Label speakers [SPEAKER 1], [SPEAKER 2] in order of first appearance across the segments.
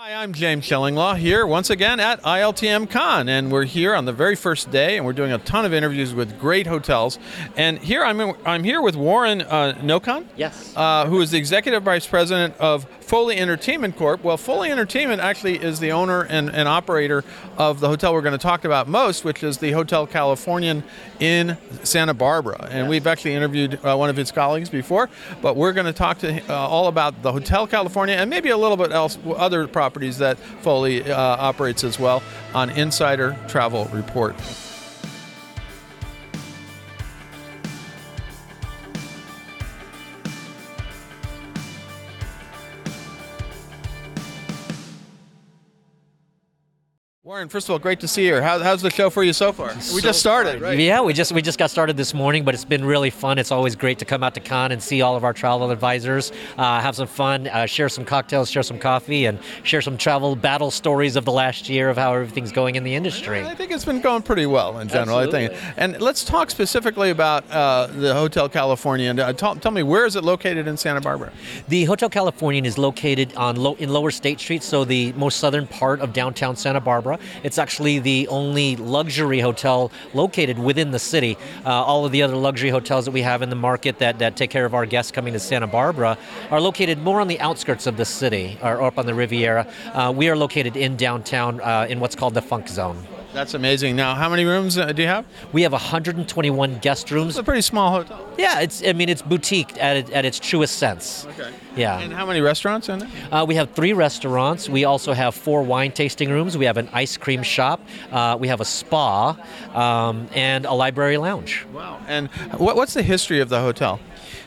[SPEAKER 1] Hi, I'm James Shillinglaw here once again at ILTM Cannes, and we're here on the very first day, and we're doing a ton of interviews with great hotels. And here I'm, I'm here with Warren uh, Nocon,
[SPEAKER 2] Yes.
[SPEAKER 1] uh, who is the executive vice president of Foley Entertainment Corp. Well, Foley Entertainment actually is the owner and, and operator of the hotel we're going to talk about most, which is the Hotel Californian in Santa Barbara. And we've actually interviewed uh, one of his colleagues before, but we're going to talk to uh, all about the Hotel California and maybe a little bit else, other properties that Foley uh, operates as well on Insider Travel Report. Warren, first of all, great to see you. How, how's the show for you so far? we just started, right?
[SPEAKER 2] Yeah, we just we just got started this morning, but it's been really fun. It's always great to come out to con and see all of our travel advisors, uh, have some fun, uh, share some cocktails, share some coffee, and share some travel battle stories of the last year of how everything's going in the industry.
[SPEAKER 1] I think it's been going pretty well in general. I think. And let's talk specifically about uh, the Hotel California. And uh, tell, tell me, where is it located in Santa Barbara?
[SPEAKER 2] The Hotel Californian is located on low, in Lower State Street, so the most southern part of downtown Santa Barbara. It's actually the only luxury hotel located within the city. Uh, all of the other luxury hotels that we have in the market that, that take care of our guests coming to Santa Barbara are located more on the outskirts of the city or up on the Riviera. Uh, we are located in downtown uh, in what's called the Funk Zone.
[SPEAKER 1] That's amazing. Now, how many rooms uh, do you have?
[SPEAKER 2] We have 121 guest rooms.
[SPEAKER 1] It's a pretty small hotel.
[SPEAKER 2] Yeah, it's I mean it's boutique at, it, at its truest sense.
[SPEAKER 1] Okay.
[SPEAKER 2] Yeah.
[SPEAKER 1] And how many restaurants in there?
[SPEAKER 2] Uh, we have three restaurants. We also have four wine tasting rooms. We have an ice cream shop. Uh, we have a spa um, and a library lounge.
[SPEAKER 1] Wow. And what, what's the history of the hotel?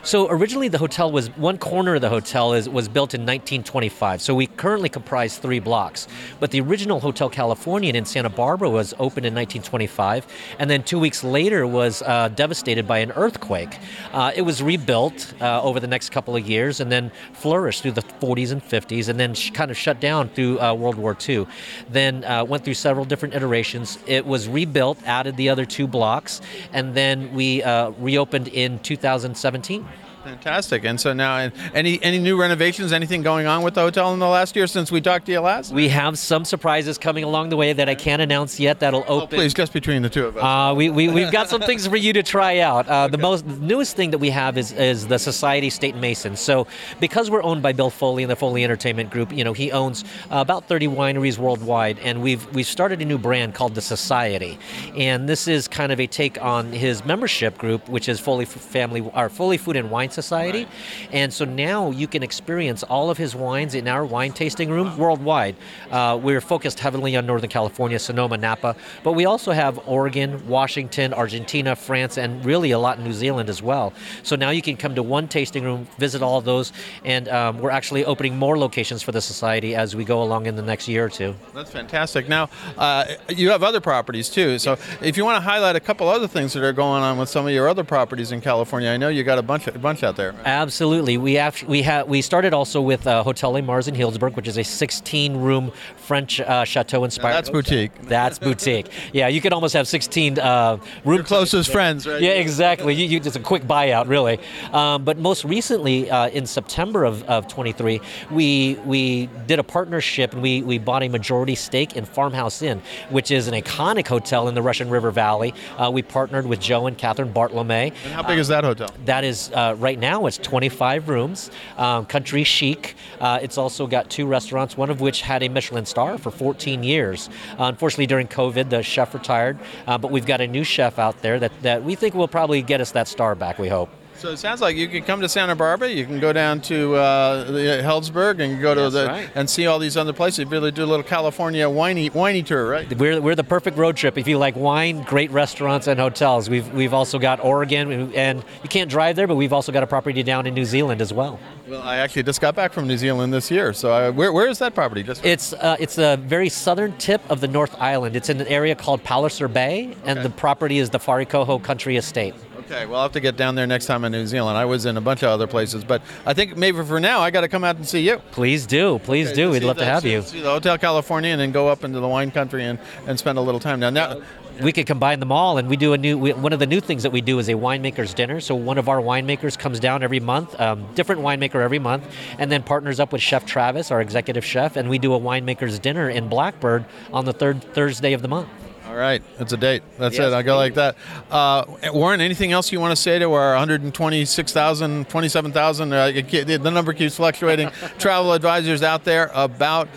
[SPEAKER 2] So originally, the hotel was one corner of the hotel is was built in 1925. So we currently comprise three blocks. But the original Hotel Californian in Santa Barbara was opened in 1925, and then two weeks later was uh, devastated by an earthquake. Uh, it was rebuilt uh, over the next couple of years, and then flourished through the 40s and 50s, and then kind of shut down through uh, World War II. Then uh, went through several different iterations. It was rebuilt, added the other two blocks, and then we uh, reopened in 2017.
[SPEAKER 1] Fantastic. And so now, any any new renovations? Anything going on with the hotel in the last year since we talked to you last?
[SPEAKER 2] We have some surprises coming along the way that I can't announce yet. That'll
[SPEAKER 1] Oh,
[SPEAKER 2] open.
[SPEAKER 1] please, just between the two of us.
[SPEAKER 2] Uh, we, we, we've got some things for you to try out. Uh, The most the newest thing that we have is, is the Society State Mason. So, because we're owned by Bill Foley and the Foley Entertainment Group, you know, he owns uh, about 30 wineries worldwide, and we've we've started a new brand called the Society, and this is kind of a take on his membership group, which is Foley Family or Foley Food and Wine Society, and so now you can experience all of his wines in our wine tasting room worldwide. Uh, we're focused heavily on Northern California, Sonoma, Napa, but we also have Oregon, Washington, Argentina, France, and really a lot in New Zealand as well. So now you can come to one tasting room, visit all of those, and um, we're actually opening more locations for the society as we go along in the next year or two.
[SPEAKER 1] That's fantastic. Now, uh, you have other properties too. So, if you want to highlight a couple other things that are going on with some of your other properties in California, I know you got a bunch, of, a bunch out there.
[SPEAKER 2] Absolutely. We have we have we started also with uh, Hotel Les Mars in Healdsburg, which is a 16-room French uh, chateau inspired.
[SPEAKER 1] that's boutique.
[SPEAKER 2] That's boutique. Yeah, you could almost have 16 uh, room
[SPEAKER 1] Your closest friends, right?
[SPEAKER 2] Yeah, exactly. You, you, it's a quick buyout, really. Um, but most recently, uh, in September of, of 23, we we did a partnership and we, we bought a majority stake in Farmhouse Inn, which is an iconic hotel in the Russian River Valley. Uh, we partnered with Joe and Catherine Bartolomei.
[SPEAKER 1] And how big is that hotel?
[SPEAKER 2] That is uh, right now. It's 25 rooms, um, country chic. Uh, it's also got two restaurants, one of which had a Michelin star for 14 years. Uh, unfortunately, during COVID, the chef retired, uh, but we've got a new chef out there that, that we think will probably get us that star back. We hope.
[SPEAKER 1] So it sounds like you can come to Santa Barbara, you can go down to uh, the Healdsburg and go to
[SPEAKER 2] That's
[SPEAKER 1] the
[SPEAKER 2] right.
[SPEAKER 1] and see all these other places. You really do a little California winey winey tour, right?
[SPEAKER 2] We're, we're the perfect road trip if you like wine, great restaurants, and hotels. We've, we've also got Oregon, and you can't drive there, but we've also got a property down in New Zealand as well.
[SPEAKER 1] Well, I actually just got back from New Zealand this year, so I, where, where is that property? Just
[SPEAKER 2] It's uh, it's a very southern tip of the North Island. It's in an area called Palliser Bay, and the property is the Wharekauhau Country Estate.
[SPEAKER 1] Okay, well, I'll have to get down there next time in New Zealand. I was in a bunch of other places, but I think maybe for now, I got to come out and see you.
[SPEAKER 2] Please do, please
[SPEAKER 1] Okay,
[SPEAKER 2] do. We'd love to have
[SPEAKER 1] see-
[SPEAKER 2] you.
[SPEAKER 1] See the Hotel California and then go up into the wine country and, and spend a little time. Now, now
[SPEAKER 2] we could combine them all, and we do a new. We, one of the new things that we do is a winemaker's dinner. So one of our winemakers comes down every month, um, different winemaker every month, and then partners up with Chef Travis, our executive chef, and we do a winemaker's dinner in Blackbird on the third Thursday of the month.
[SPEAKER 1] All right, that's a date. That's
[SPEAKER 2] Yes,
[SPEAKER 1] it. I go like that. Uh, Warren, anything else you want to say to our 126,000, 27,000? Uh, the number keeps fluctuating. travel advisors out there about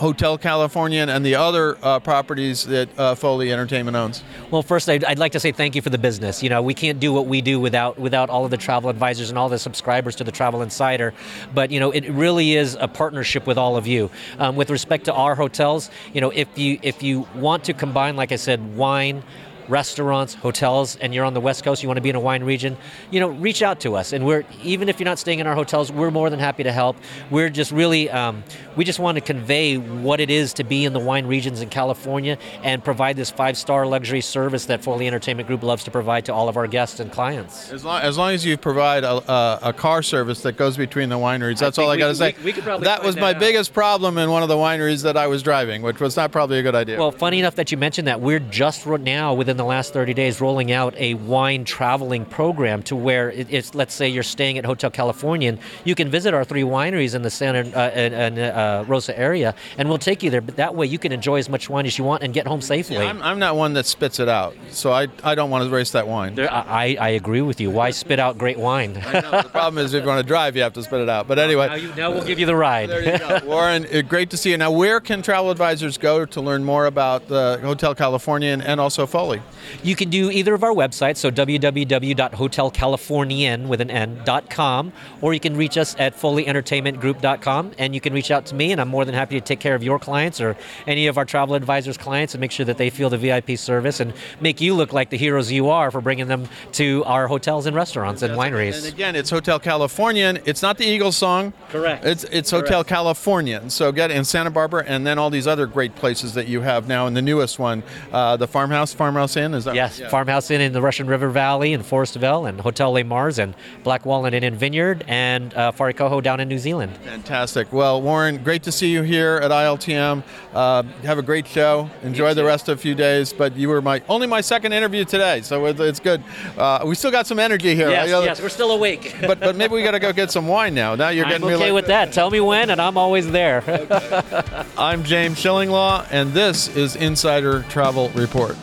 [SPEAKER 1] Hotel California and the other uh, properties that uh, Foley Entertainment owns.
[SPEAKER 2] Well, first, I'd, I'd like to say thank you for the business. You know, we can't do what we do without without all of the travel advisors and all the subscribers to the Travel Insider. But you know, it really is a partnership with all of you. Um, with respect to our hotels, you know, if you if you want to combine, like I said, wine restaurants, hotels, and you're on the West Coast, you want to be in a wine region, you know, reach out to us. And we're even if you're not staying in our hotels, we're more than happy to help. We're just really, um, we just want to convey what it is to be in the wine regions in California and provide this five-star luxury service that Foley Entertainment Group loves to provide to all of our guests and clients.
[SPEAKER 1] As long, as long as you provide a, a, a car service that goes between the wineries, that's
[SPEAKER 2] think
[SPEAKER 1] all I got to say.
[SPEAKER 2] we- we
[SPEAKER 1] that was
[SPEAKER 2] that
[SPEAKER 1] my
[SPEAKER 2] out.
[SPEAKER 1] biggest problem in one of the wineries that I was driving, which was not probably a good idea.
[SPEAKER 2] Well, funny enough that you mentioned that, we're just ro- now within the last 30 days rolling out a wine traveling program to where it's, let's say you're staying at Hotel Californian, you can visit our three wineries in the Santa uh, and, and, uh, Rosa area, and we'll take you there. But that way, you can enjoy as much wine as you want and get home safely.
[SPEAKER 1] I'm, I'm not one that spits it out, so I, I don't want to waste that wine.
[SPEAKER 2] There- I, I agree with you. Why spit out great wine?
[SPEAKER 1] I know, the problem is if you want to drive, you have to spit it out. But anyway,
[SPEAKER 2] now, you, now we'll give you the ride.
[SPEAKER 1] there you go. Warren, uh, great to see you. Now, where can travel advisors go to learn more about the Hotel Californian and also Foley?
[SPEAKER 2] You can do either of our websites, so www.hotelcalifornian with an N dot com, or you can reach us at foleyentertainmentgroup.com, and you can reach out to me, and I'm more than happy to take care of your clients or any of our travel advisors' clients and make sure that they feel the VIP service and make you look like the heroes you are for bringing them to our hotels and restaurants and wineries.
[SPEAKER 1] And again, it's Hotel Californian. It's not the Eagles song.
[SPEAKER 2] Correct.
[SPEAKER 1] It's it's Hotel Californian. So get in Santa Barbara, and then all these other great places that you have now. And the newest one, uh, the Farmhouse, Farmhouse Inn. Is that
[SPEAKER 2] Yes,
[SPEAKER 1] Yeah.
[SPEAKER 2] Farmhouse Inn in the Russian River Valley in Forestville, and Hotel Les Mars and Black Walnut Inn in Vineyard, and uh, Wharekauhau down in New Zealand.
[SPEAKER 1] Fantastic. Well, Warren, great to see you here at ILTM. Uh, have a great show. Enjoy the rest of a few days. But you were my only my second interview today, so it's good. Uh, we still got some energy here.
[SPEAKER 2] Yes,
[SPEAKER 1] I know-
[SPEAKER 2] yes, we're still awake.
[SPEAKER 1] But but maybe we got to go get some wine now. Now you're getting
[SPEAKER 2] I'm
[SPEAKER 1] getting me
[SPEAKER 2] okay
[SPEAKER 1] like
[SPEAKER 2] with that. Tell me when, and I'm always there.
[SPEAKER 1] I'm James Shillinglaw, and this is Insider Travel Report.